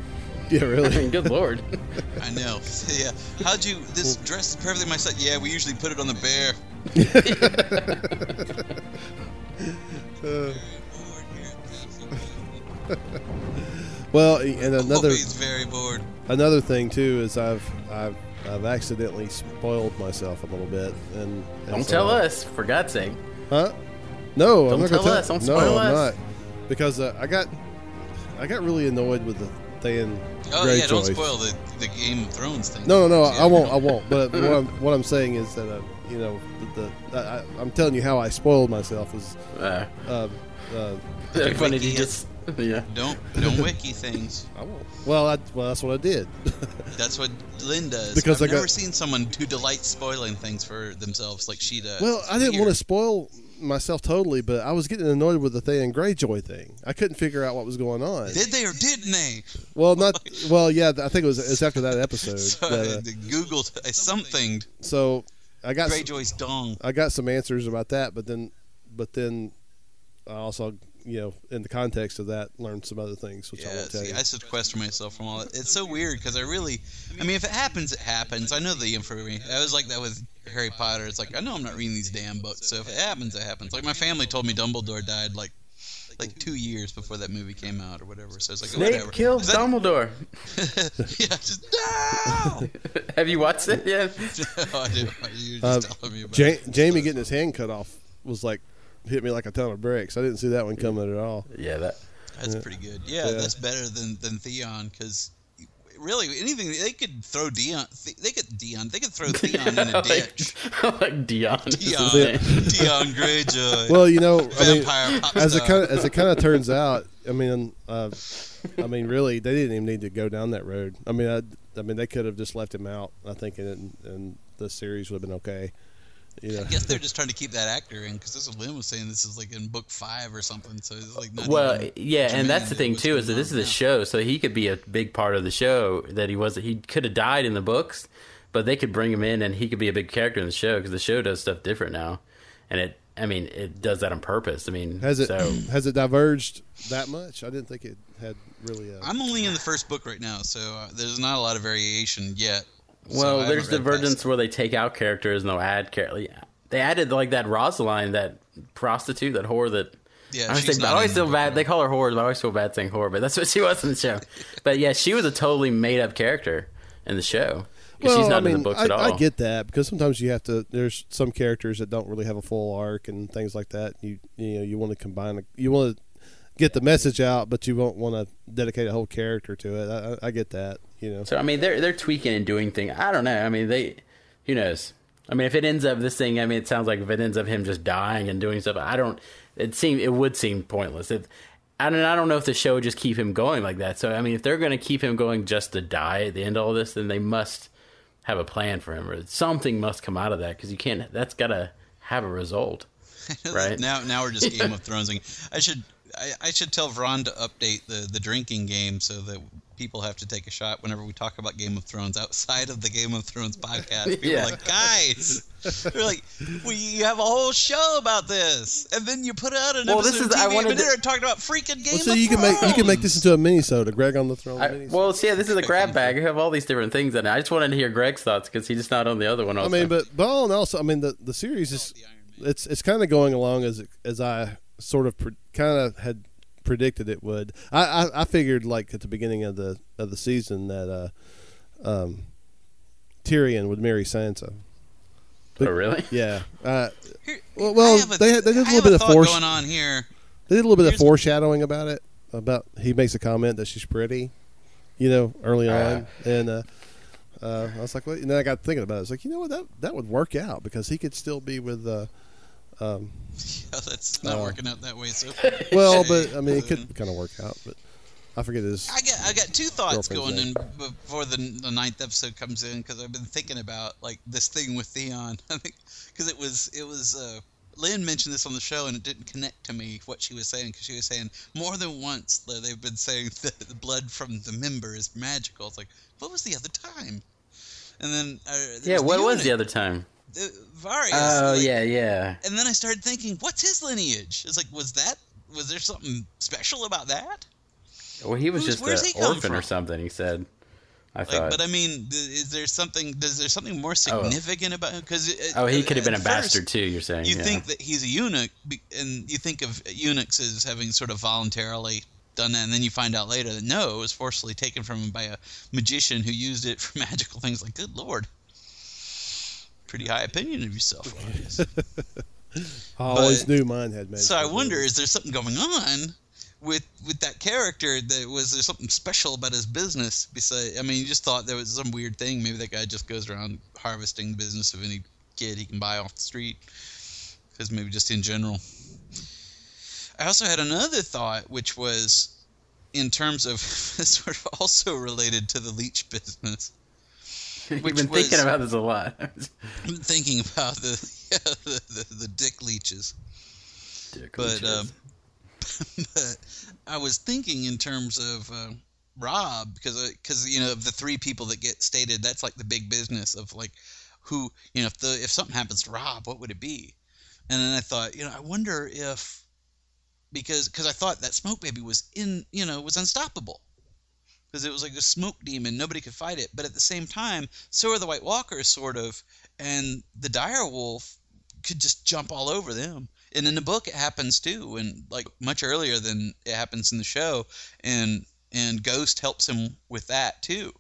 (laughs) Yeah, I really. mean, good lord. (laughs) I know. (laughs) Yeah. How'd you? This dress is perfectly my size. Yeah, we usually put it on the bear. well, and another Always very bored. another thing too is I've I've I've accidentally spoiled myself a little bit, and, and Don't so- tell us, for God's sake. huh? No, Don't I'm not tell gonna tell us, don't no, spoil I'm not, because uh, I got I got really annoyed with the Than Oh Greyjoy. yeah, don't spoil the, the Game of Thrones thing. No, no, no, Yeah. I won't. I won't. But (laughs) what I'm what I'm saying is that uh, you know the, the I, I- I'm telling you how I spoiled myself is Uh, uh, uh, funny if you Wiki just (laughs) yeah. Don't don't wiki things. (laughs) I won't. Well, I, well, that's what I did. (laughs) That's what Lynn does. Because I've I got- never seen someone who delights spoiling things for themselves like she does. Well, I didn't Here. want to spoil myself totally, but I was getting annoyed with the Theon Greyjoy thing. I couldn't figure out what was going on. Did they or didn't they? Well, not well. Yeah, I think it was. It's after that episode. So that, uh, I Googled I something so I got some, Greyjoy's dong. I got some answers about that, but then but then I also you know, in the context of that, learn some other things, which I Yeah, won't tell see, you. I sequester myself from all that. It's so weird because I really, I mean, if it happens, it happens. I know the info. I was like that with Harry Potter. It's like I know I'm not reading these damn books, so if it happens, it happens. Like my family told me Dumbledore died like like two years before that movie came out or whatever. So it's like Snape whatever. killed that- Dumbledore. (laughs) yeah, just no. (laughs) Have you watched it yet? (laughs) no, I do. You were Uh, telling me about Ja- it. Jamie getting his hand cut off was like hit me like a ton of bricks. I didn't see that one coming at all. Yeah, that. That's pretty good. Yeah, Yeah. that's better than than Theon because really anything they could throw Dion. They could Dion. They could throw (laughs) Theon in a ditch. like, (laughs) like Dion. Dion, name. Dion Greyjoy. (laughs) Well, you know, I mean, as it kind of as it kind of turns out, I mean, uh, I mean, really, they didn't even need to go down that road. I mean, I, I mean, they could have just left him out. I think, and and the series would have been okay. You know, I guess they're just trying to keep that actor in because this is Lynn was saying this is like in book five or something. So it's like not Well, yeah, and that's the thing too is that this is a show, so he could be a big part of the show that he was. He could have died in the books, but they could bring him in and he could be a big character in the show because the show does stuff different now, and it. I mean, it does that on purpose. I mean, has it So, (clears throat) has it diverged that much? I didn't think it had really. Uh, I'm only in the first book right now, so uh, there's not a lot of variation yet. So I well, haven't there's read past divergence where they take out characters and they'll add characters. They added like that Rosaline, that prostitute, that whore that Yeah, I always, she's think, I always in feel bad. at They call her whore, but I always feel bad saying whore. But that's what she was in the show. (laughs) but yeah, she was a totally made up character in the show. 'Cause she's not I mean, in the books I, at all. I get that because sometimes you have to. There's some characters that don't really have a full arc and things like that. You you know you want to combine. A, you want to get the message out, but you won't want to dedicate a whole character to it. I, I I get that. You know. So I mean, they're they're tweaking and doing things. I don't know. I mean, they, who knows? I mean, if it ends up this thing, I mean, it sounds like if it ends up him just dying and doing stuff, I don't. It seem it would seem pointless. If I don't, I don't know if the show would just keep him going like that. So I mean, if they're going to keep him going just to die at the end of all this, then they must have a plan for him, or something must come out of that because you can't. That's got to have a result. (laughs) Right. now, now we're just Game of (laughs) Thrones. I should, I, I should tell Vron to update the the drinking game so that people have to take a shot whenever we talk about Game of Thrones outside of the Game of Thrones podcast. (laughs) People Yeah. are like, guys, they're like, well, you have a whole show about this, and then you put out an Well, episode this of is- I wanted and then to- they're talking about freaking Game Well, so of you can make you can make this into a mini-sode, a Greg on the Throne. I, well, see, this is a (laughs) grab bag. You have all these different things in it. I just wanted to hear Greg's thoughts because he's just not on the other one. I mean, but but all in all, I mean the the series is it's it's kind of going along as as I sort of pre- kind of had predicted it would. I, I I figured like at the beginning of the of the season that uh um Tyrion would marry Sansa. oh, really? (laughs) Yeah. Uh, Here- well, well a- they had- they did a I little bit a of thought force. going on here. they did a little bit of Here's- foreshadowing about it. About he makes a comment that she's pretty, you know, early on, and uh, uh, I was like, well, and then I got thinking about it. I was like, you know what, that that would work out because he could still be with. Um, (laughs) Yeah, that's not Uh, working out that way so far. (laughs) well, (laughs) but I mean, it could kind of work out. But I forget his. I got I got two thoughts Girlfriend's going in before the the ninth episode comes in because I've been thinking about like this thing with Theon. I think because it was it was uh, Lynn mentioned this on the show and it didn't connect to me what she was saying because she was saying more than once that they've been saying that the blood from the member is magical. It's like what was the other time? And then uh, there Yeah. What was the other time? Uh, Varys? Oh like- yeah, yeah. And then I started thinking, what's his lineage? It's like, was that was there something special about that? Well, he was Who's- just an orphan or something. He said. I Like, thought. but I mean, is there something? Is there something more significant about him? Because oh, he could have been a first, bastard too. You're saying. You yeah. think that he's a eunuch, and you think of eunuchs as having sort of voluntarily done that, and then you find out later that no, it was forcibly taken from him by a magician who used it for (laughs) magical things. Like, good lord, pretty high opinion of yourself. I (laughs) always knew mine had magic. So I wonder, is there something going on with with that character? That was there something special about his business? Besides, I mean, you just thought there was some weird thing. Maybe that guy just goes around harvesting the business of any kid he can buy off the street. Because maybe just in general. I also had another thought, which was in terms of (laughs) sort of also related to the leech business. You've been was- thinking about this a lot. I'm (laughs) thinking about the yeah, (laughs) the, the, the dick leeches. Dick but leeches. um, (laughs) but I was thinking in terms of uh, Robb because because you know of the three people that get stated, that's like the big business of like who you know if the if something happens to Robb, what would it be? And then I thought, you know, I wonder if because because I thought that smoke baby was in you know was unstoppable because it was like a smoke demon. Nobody could fight it. But at the same time so are the White Walkers sort of. And the dire wolf could just jump all over them. And in the book it happens too. And like much earlier than it happens in the show. And and Ghost helps him with that too.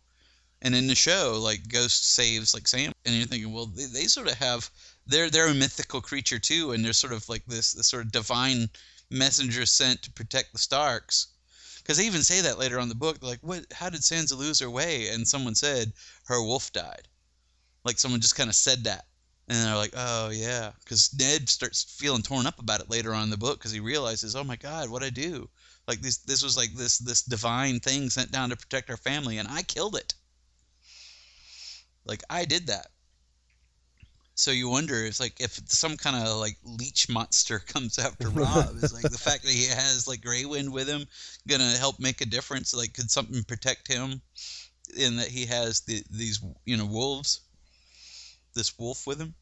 And in the show like Ghost saves like Sam. And you're thinking well they, they sort of have they're they're a mythical creature too. And they're sort of like this this sort of divine messenger sent to protect the Starks. Because they even say that later on the book. Like, "What? How did Sansa lose her way?" And someone said her wolf died. Like someone just kind of said that, and they're like, "Oh yeah." Because Ned starts feeling torn up about it later on in the book because he realizes, "Oh my God, what I do? Like this, this was like this this divine thing sent down to protect our family, and I killed it. Like I did that." So you wonder if like if some kind of like leech monster (laughs) comes after (laughs) Robb. is like the fact that he has like Grey Wind with him gonna help make a difference? Like could something protect him in that he has the, these you know wolves, this wolf with him?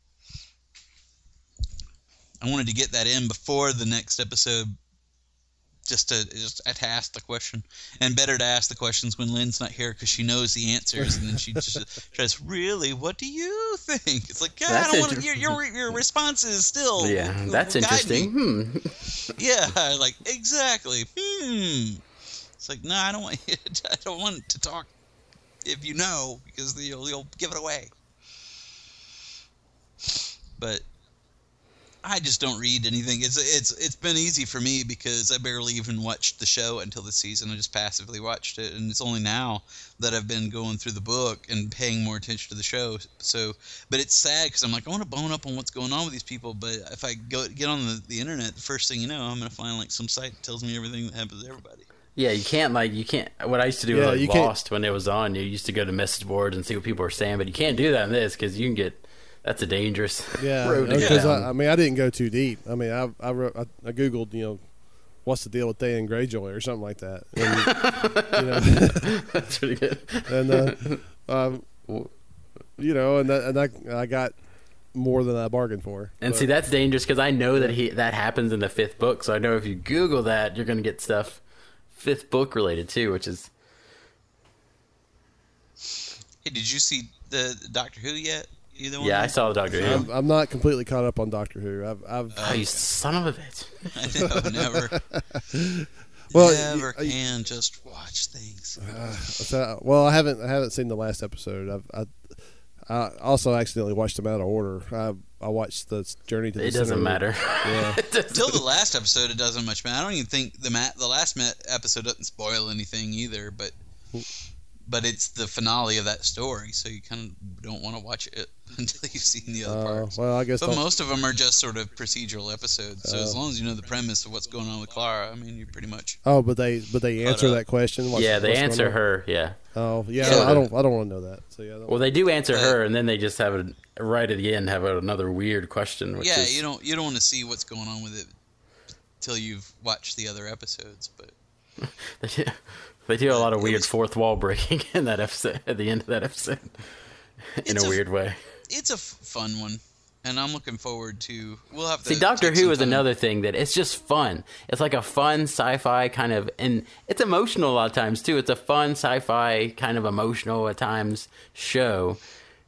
I wanted to get that in before the next episode just to just to ask the question, and better to ask the questions when Lynn's not here because she knows the answers, and then she just (laughs) says, Really, what do you think? It's like, yeah, I don't want to. Your, your your response is still (laughs) yeah, that's interesting. Hmm. (laughs) Yeah, like exactly. Hmm. It's like, no, I don't want. I don't want to talk if you know because you'll you'll give it away. But I just don't read anything. It's it's it's been easy for me because I barely even watched the show until this season. I just passively watched it, and it's only now that I've been going through the book and paying more attention to the show. So, but it's sad because I'm like I want to bone up on what's going on with these people, but if I go get on the, the internet, the first thing you know, I'm gonna find like some site that tells me everything that happens to everybody. Yeah, you can't like you can't. What I used to do Yeah, with you like can't- Lost when it was on, you used to go to message boards and see what people are saying, but you can't do that in this because you can get. That's a dangerous Yeah, (laughs) road to go because down. I, I mean, I didn't go too deep. I mean, I I, wrote, I I googled, you know, what's the deal with Theon Greyjoy or something like that. And, you know, (laughs) That's pretty good. (laughs) and uh, um, you know, and that, and I I got more than I bargained for. And But- see, that's dangerous because I know that he that happens in the fifth book. So I know if you Google that, you're going to get stuff fifth book related too, which is Hey, did you see the Doctor Who yet? Either one? yeah. I saw the Doctor I'm, I'm not completely caught up on Doctor Who. I've I've Oh, you son of a bitch! (laughs) I know, never. (laughs) Well, never you- can just watch things. (sighs) So, well, I haven't I haven't seen the last episode. I've, I I also accidentally watched them out of order. I I watched the Journey to the It doesn't Center. matter. (laughs) Yeah. It doesn't- Till the last episode, it doesn't much matter. I don't even think the ma- the last ma- episode doesn't spoil anything either. But but it's the finale of that story, so you kind of don't want to watch it (laughs) until you've seen the other Uh, parts. well, I guess. But don't- most of them are just sort of procedural episodes. So as Oh. long as you know the premise of what's going on with Clara, I mean, you're pretty much. oh, but they but they answer uh, that question. What's- yeah, they answer her. Yeah. Oh, yeah. Yeah. I don't I don't want to know that. So yeah. Well, they do answer But- her, and then they just have a right at the end have another weird question. Which yeah, is, you don't you don't want to see what's going on with it till you've watched the other episodes. But (laughs) They do, they do a lot of weird was- fourth wall breaking (laughs) in that episode at the end of that episode, in a a- weird way. It's a fun one, and I'm looking forward to. We'll have to See, Doctor take Who some is time- another thing that it's just fun. It's like a fun sci-fi kind of, and it's emotional a lot of times too. It's a fun sci-fi kind of emotional at times show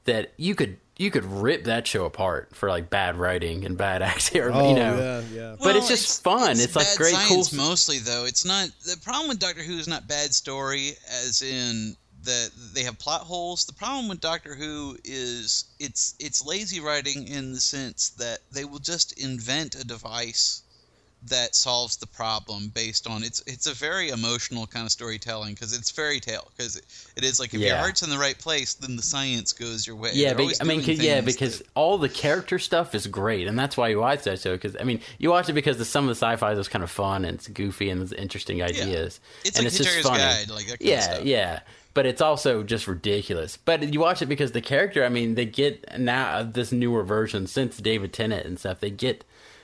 that you could you could rip that show apart for like bad writing and bad (laughs) acting. Or, oh you know, yeah yeah. But it's just fun. It's like bad great, cool Mostly though, it's not the problem with Doctor Who is not bad story, as in that they have plot holes. The problem with Doctor Who is it's it's lazy writing in the sense that they will just invent a device that solves the problem based on it's it's a very emotional kind of storytelling because it's fairy tale because it, it is like if your heart's in the right place then the science goes your way Yeah, I mean, yeah, because that- all the character stuff is great, and that's why you watch that show. Because I mean, you watch it because the, some of the sci-fi is kind of fun and it's goofy and there's interesting ideas. it's and like it's just funny. Guide like yeah, yeah. But it's also just ridiculous. But you watch it because the character. I mean, they get now uh, this newer version since David Tennant and stuff. They get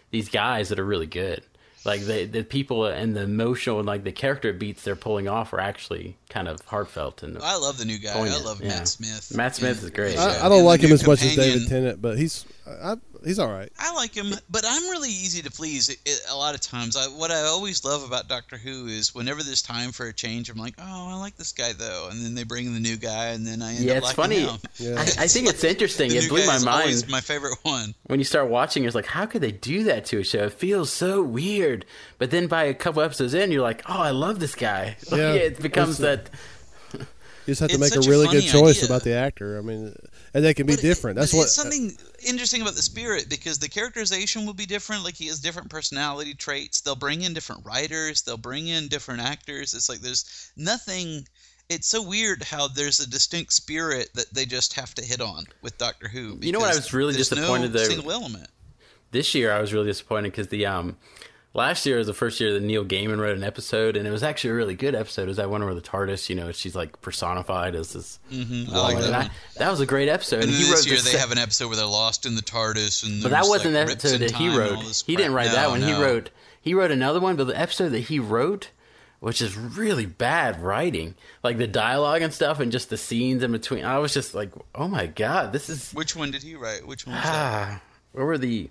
these guys that are really good. Like the the people and the emotional and like the character beats they're pulling off are actually kind of heartfelt and I love the new guy. Poignant, I love yeah. Matt Smith. Matt Smith And- is great. I, I don't the like him new as much as David Tennant, but he's I he's all right. I like him, but I'm really easy to please. It, it, a lot of times, I, what I always love about Doctor Who is whenever there's time for a change, I'm like, oh, I like this guy though, and then they bring in the new guy, and then I end Yeah, up it's liking funny. him. Yeah. I, I think it's interesting. The It new blew guy my is mind always my favorite one. when you start watching. It's like, how could they do that to a show? It feels so weird. But then by a couple episodes in, you're like, oh, I love this guy. Like, (laughs) Yeah. it becomes It's- uh, that. You just have to make a such a really good choice idea. about the actor. I mean, and they can be But it- different. That's what. It's something interesting about the spirit because the characterization will be different. Like he has different personality traits. They'll bring in different writers. They'll bring in different actors. It's like there's nothing. It's so weird how there's a distinct spirit that they just have to hit on with Doctor Who. You know what I was really there's disappointed no that- single element. This year, I was really disappointed because the um, last year was the first year that Neil Gaiman wrote an episode, and it was actually a really good episode. It was that one where the TARDIS, you know, she's like personified as this. Mm-hmm. I like that. I- that was a great episode. And And he this wrote year the they se- have an episode where they're lost in the TARDIS, and But that wasn't like, the episode that he time and all wrote. He didn't write No, that one. He wrote he wrote another one, but the episode that he wrote, which is really bad writing, like the dialogue and stuff, and just the scenes in between. I was just like, oh my god, this is Which one did he write? Which one was that? ah. Where were the?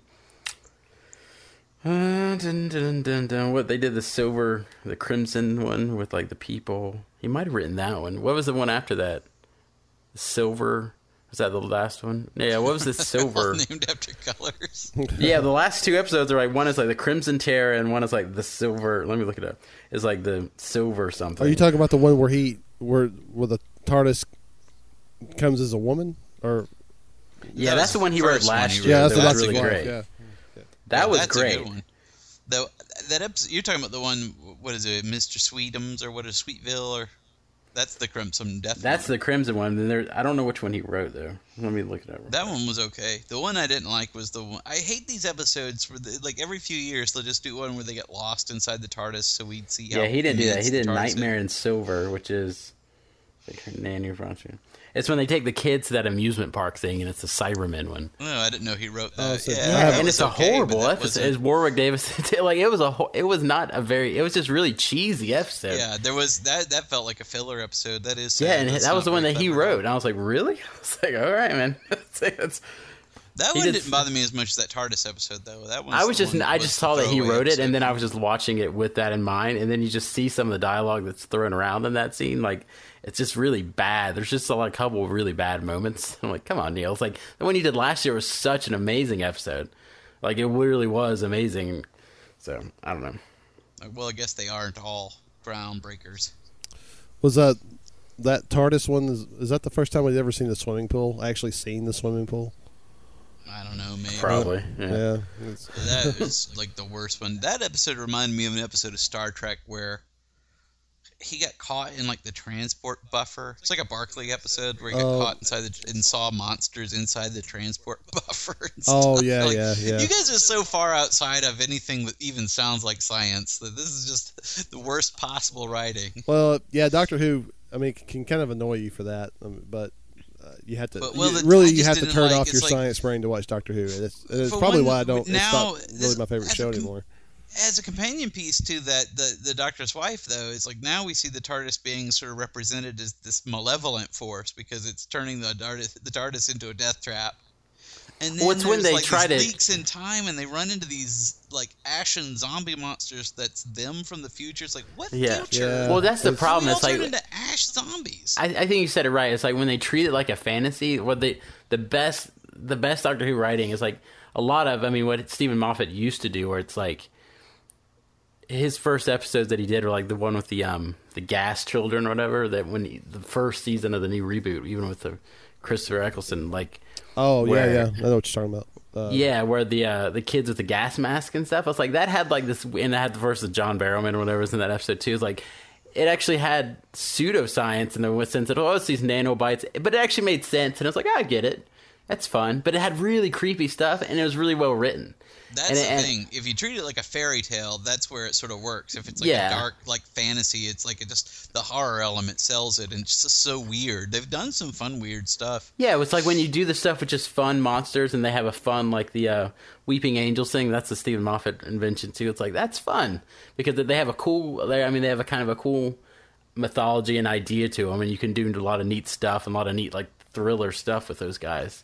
Uh, dun, dun, dun, dun, what they did the silver, the crimson one with like the people. He might have written that one. What was the one after that? Silver. Was that the last one? Yeah. What was the (laughs) silver? All named after colors. (laughs) yeah, the last two episodes are like one is like the Crimson Terror and one is like the Silver. Let me look it up. It's like the Silver something. Are you talking about the one where he where where the TARDIS comes as a woman or? Yeah, That that's the one he wrote first one last year. Yeah, wrote. that's the was last really one. great. Yeah. That was That's great. A good one. Though that episode you're talking about the one. What is it, Mr. Sweetums or what is Sweetville or? That's the Crimson Death. That's one. the Crimson one. Then there, I don't know which one he wrote though. Let me look it up. That one was okay. The one I didn't like was the one. I hate these episodes where, the, like, every few years they'll just do one where they get lost inside the TARDIS, so we'd see. yeah, he didn't do that. He did Nightmare in Silver, which is like her nanny Bronson. It's when they take the kids to that amusement park thing, and it's the Cybermen one. No, I didn't know he wrote Oh, that. so- yeah, Yeah, that and it's a okay, horrible episode. wasn't- It's Warwick Davis. (laughs) like it was a. ho- It was not a very. It was just really cheesy episode. Yeah, there was that. That felt like a filler episode. That is. sad. Yeah, and That's that was the one that he wrote, and I was like, "Really?" (laughs) I was like, "All right, man." (laughs) It's- it's- That He one did- didn't bother me as much as that TARDIS episode, though. That one. I was just, I was just saw that he throwaway wrote it, and then I was just watching it with that in mind, and then you just see some of the dialogue that's thrown around in that scene, like it's just really bad. There's just a like, couple of really bad moments. (laughs) I'm like, come on, Neil. It's like the one you did last year was such an amazing episode. Like it really was amazing. So I don't know. Well, I guess they aren't all groundbreakers. Was that that TARDIS one? Is, is that the first time we've ever seen the swimming pool? Actually, seen the swimming pool? I don't know, maybe. Probably. Yeah. Yeah. It's- That was like the worst one. That episode reminded me of an episode of Star Trek where he got caught in like the transport buffer. It's like a Barclay episode where he got Oh. caught inside the and saw monsters inside the transport (laughs) buffer. and Oh, yeah, Like, yeah, yeah. You guys are so far outside of anything that even sounds like science that this is just the worst possible writing. Well, yeah, Doctor Who. I mean, can kind of annoy you for that, um, but you have to well, you- really you have to turn like- off your like- science brain to watch Doctor Who. It's, probably why I don't. now, it's not really my favorite show com- anymore. as a companion piece to that the the doctor's wife though it's like now we see the TARDIS being sort of represented as this malevolent force because it's turning the TARDIS the TARDIS into a death trap. And then Well, it's when they like, try to- leaks in time and they run into these like ashen zombie monsters that's them from the future. It's like what Yeah. future? Yeah. Well, that's the It's- problem. We all It's like turn into ash zombies. I, I think you said it right. It's like when they treat it like a fantasy. What they the best the best Doctor Who writing is like a lot of. I mean, what Steven Moffat used to do, where it's like his first episodes that he did were like the one with the um the gas children or whatever. That when he, the first season of the new reboot, even with the Christopher Eccleston, like Oh yeah, where- yeah. I know what you're talking about. Uh, yeah, where the uh, the kids with the gas mask and stuff. I was like, that had like this, and it had the first of John Barrowman or whatever was in that episode too. It's like it actually had pseudoscience in the sense that oh, it's these nanobites, but it actually made sense, and I was like, I get it, that's fun. But it had really creepy stuff, and it was really well written. That's And- the and- thing. If you treat it like a fairy tale, that's where it sort of works. If it's like Yeah. a dark, like fantasy, it's like it just the horror element sells it, and it's just so weird. They've done some fun, weird stuff. Yeah, it's like when you do the stuff with just fun monsters, and they have a fun like the uh, Weeping Angels thing. That's the Steven Moffat invention too. It's like that's fun because they have a cool. They, I mean, they have a kind of a cool mythology and idea to them, and you can do a lot of neat stuff and a lot of neat like thriller stuff with those guys.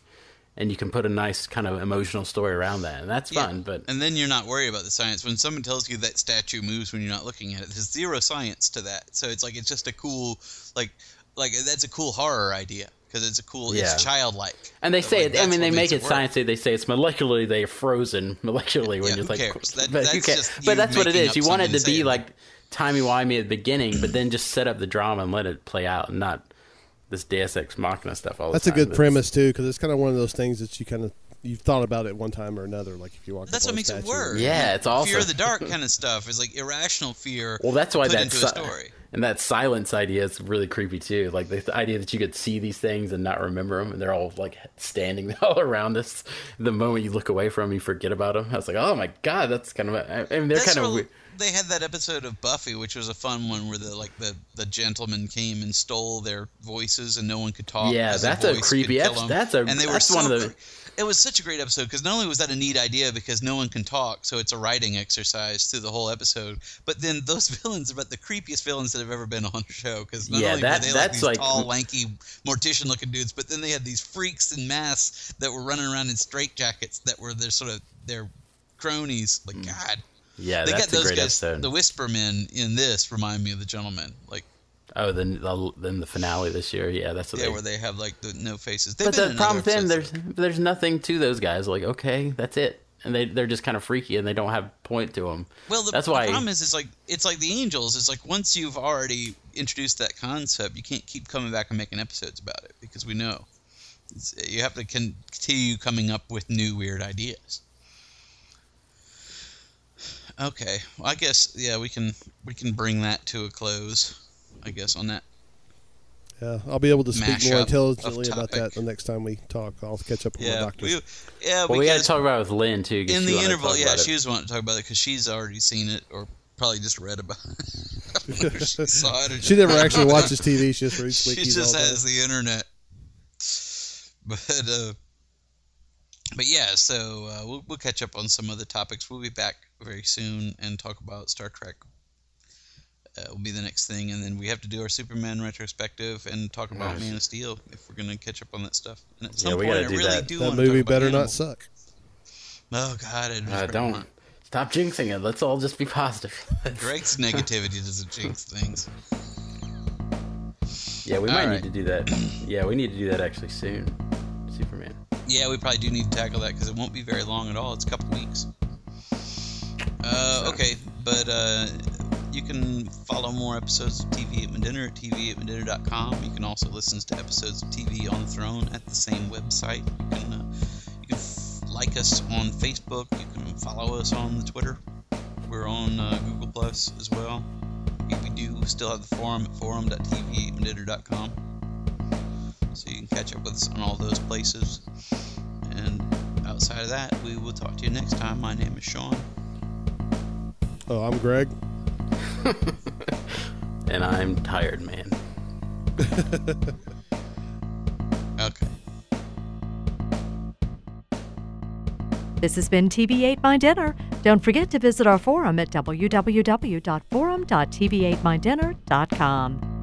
And you can put a nice kind of emotional story around that, and that's Yeah. fun. But and then you're not worried about the science when someone tells you that statue moves when you're not looking at it. There's zero science to that, so it's like it's just a cool like like that's a cool horror idea because it's a cool Yeah. it's childlike. and they But, say like, it. I mean, they make it work. sciencey. They say it's molecularly they're frozen (laughs) molecularly when Yeah, you're like, cares? That- but that's just But that's what it is. You want it to be like timey wimey at the beginning, but then just set up the drama and let it play out, and not this Deus Ex Machina stuff all the That's a time. good premise too, because it's kind of one of those things that you kind of you've thought about it one time or another. Like if you walk, That's what on a makes it work. Yeah, it's awesome. Fear of the dark kind of stuff is like irrational fear. Well, that's why put that's into a story. and that silence idea is really creepy too. Like the, the idea that you could see these things and not remember them, and they're all like standing (laughs) all around us. The moment you look away from them, you forget about them. I was like, oh my god, that's kind of. A, I mean, they're That's kind of. what- weird. They had that episode of Buffy, which was a fun one, where the like the the gentleman came and stole their voices, and no one could talk. Yeah, that's a creepy could kill ep- them. that's a- and they were so one of the- It was such a great episode because not only was that a neat idea because no one can talk, so it's a writing exercise through the whole episode. But then (laughs) those villains are about the creepiest villains that have ever been on a show because not Yeah, only that- were they like these like- tall, lanky, mortician-looking dudes, but then they had these freaks in masks that were running around in straitjackets that were their sort of their cronies. Like mm. God. Yeah, They that's got a those great guys. episode. The Whisper Men in this remind me of the Gentlemen. Like, oh, then the, then the finale this year. Yeah, that's what yeah, they. where they have like the no faces. They've but the problem other with them, episodes. there's there's nothing to those guys. Like, okay, that's it, and they they're just kind of freaky and they don't have point to them. well, the, that's the why. problem is, it's like it's like the Angels. It's like once you've already introduced that concept, you can't keep coming back and making episodes about it because we know it's, you have to continue coming up with new weird ideas. Okay, well, I guess yeah, we can we can bring that to a close. I guess on that. Yeah, I'll be able to speak more intelligently about that the next time we talk. I'll catch up with my Yeah, doctors. we, yeah. well, we got to talk about it with Lynn too. in the interval, yeah, she was wanting to talk about it because she's already seen it or probably just read about it. (laughs) She saw it or (laughs) She never actually (laughs) watches TV. She just reads She just has the internet. But uh, but yeah, so uh, we'll we'll catch up on some of the topics. We'll be back very soon and talk about Star Trek. Uh, will be the next thing, and then we have to do our Superman retrospective and talk about Nice. Man of Steel if we're going to catch up on that stuff. And at some Yeah, we point, gotta I do really that. do That want movie better Hannibal. not suck. Oh God, it Uh, don't stop jinxing it. Let's all just be positive. (laughs) Greg's negativity doesn't jinx things. yeah, we All might right. need to do that. Yeah, we need to do that actually soon. Superman. Yeah, we probably do need to tackle that because it won't be very long at all. It's a couple weeks. Uh, okay, but uh, you can follow more episodes of TV Ate My Dinner at TV Ate My Dinner.com. You can also listen to episodes of TV on the Throne at the same website. You can, uh, you can f- like us on Facebook. You can follow us on the Twitter. We're on uh, Google Plus as well. We do still have the forum at forum.tv at Medinner.com. So you can catch up with us on all those places. And outside of that, we will talk to you next time. My name is Sean. Oh, I'm Greg. (laughs) And I'm tired, man. (laughs) Okay. This has been TV Ate My Dinner. Don't forget to visit our forum at www.forum.tvatemydinner.com.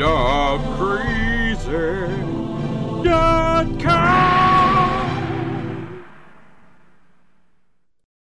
Dog crazy.